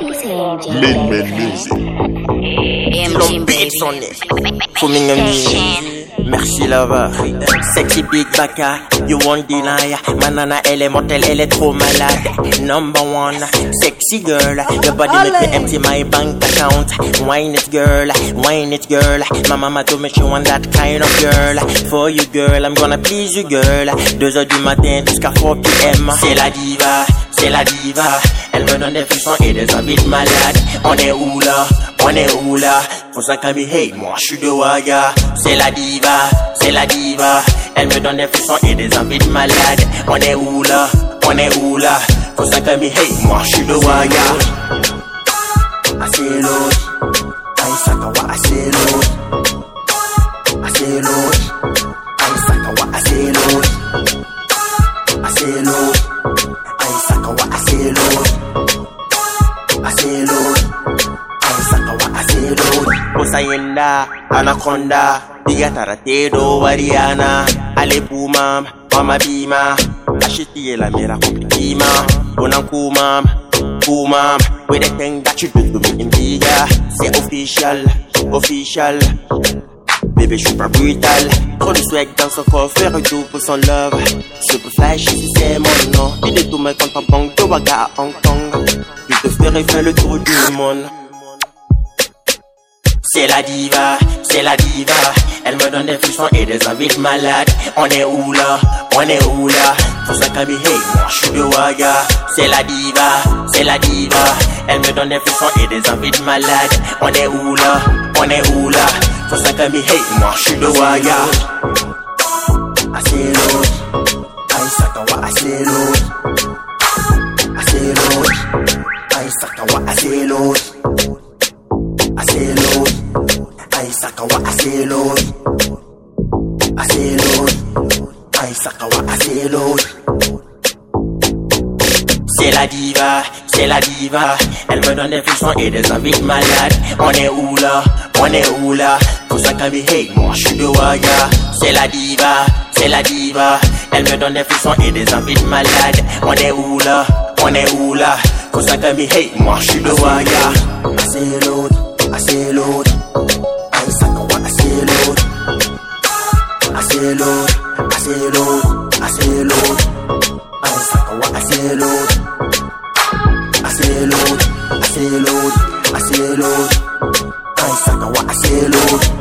Midman Music. Long beats on it. And me. Merci lover. Sexy big baka, you won't deny. Manana, elle est mortelle, elle est trop malade. Number one, sexy girl. Your body make me empty my bank account. Wine it girl, wine it girl. My mama told me she want that kind of girl. For you girl, I'm gonna please you girl. 2 heures du matin jusqu'à 4 pm. C'est la diva, c'est la diva. Elle me donne des frissons et des envies de malade. On est où là? On est où là? Faut ça me hate, moi je suis de Waga. C'est la diva, c'est la diva. Elle me donne des frissons et des envies de malade. On est où là? On est où là? Faut ça me hate, moi je suis de Waga. Assez lourd, aïe sakawa assez lourd. Assez lourd. sakawa asero Usayinda, anaconda Diga taratedo wariana Ale boomam, mama bima Ashiti la mira komplikima Unan kumam, With the thing that you do to me in diga C'est official, official Bébé, je suis pas brutal. Trop de swag dans son corps, faire tout pour son love. Super flash, si c'est mon nom. Il est tout mes comptes en banque de Waga à Hong Kong. Le tour du monde. C'est la diva, c'est la diva. Elle me donne des frissons et des envies de malade. On est où là, on est où là? Faut ça me hate, moi je suis Waga. C'est la diva, c'est la diva. Elle me donne des frissons et des envies de malade. On est où là, on est où là? Faut ça me hate, moi je suis de Waga. C'est la diva, c'est la diva. Elle me donne des frissons et des envies de malade. On est où là, on est où là? Pour ça qu'à me hate, moi je suis de Waga. C'est la diva, c'est la diva. Elle me donne des frissons et des envies de malade. On est où là, on est où là? Pour ça qu'à me hate, moi je suis de I say Lord. I say what I say Lord. I say Lord. I say Lord. I say Lord. I say what I say Lord. I say Lord. I say Lord. I say Lord. I say what I say Lord.